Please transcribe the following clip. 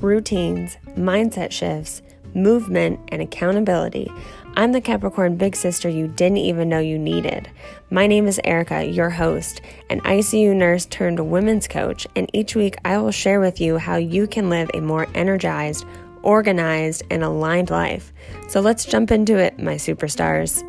routines, mindset shifts, movement, and accountability. I'm the Capricorn big sister you didn't even know you needed. My name is Erica, your host, an ICU nurse turned women's coach, and each week I will share with you how you can live a more energized, organized, and aligned life. So let's jump into it, my superstars.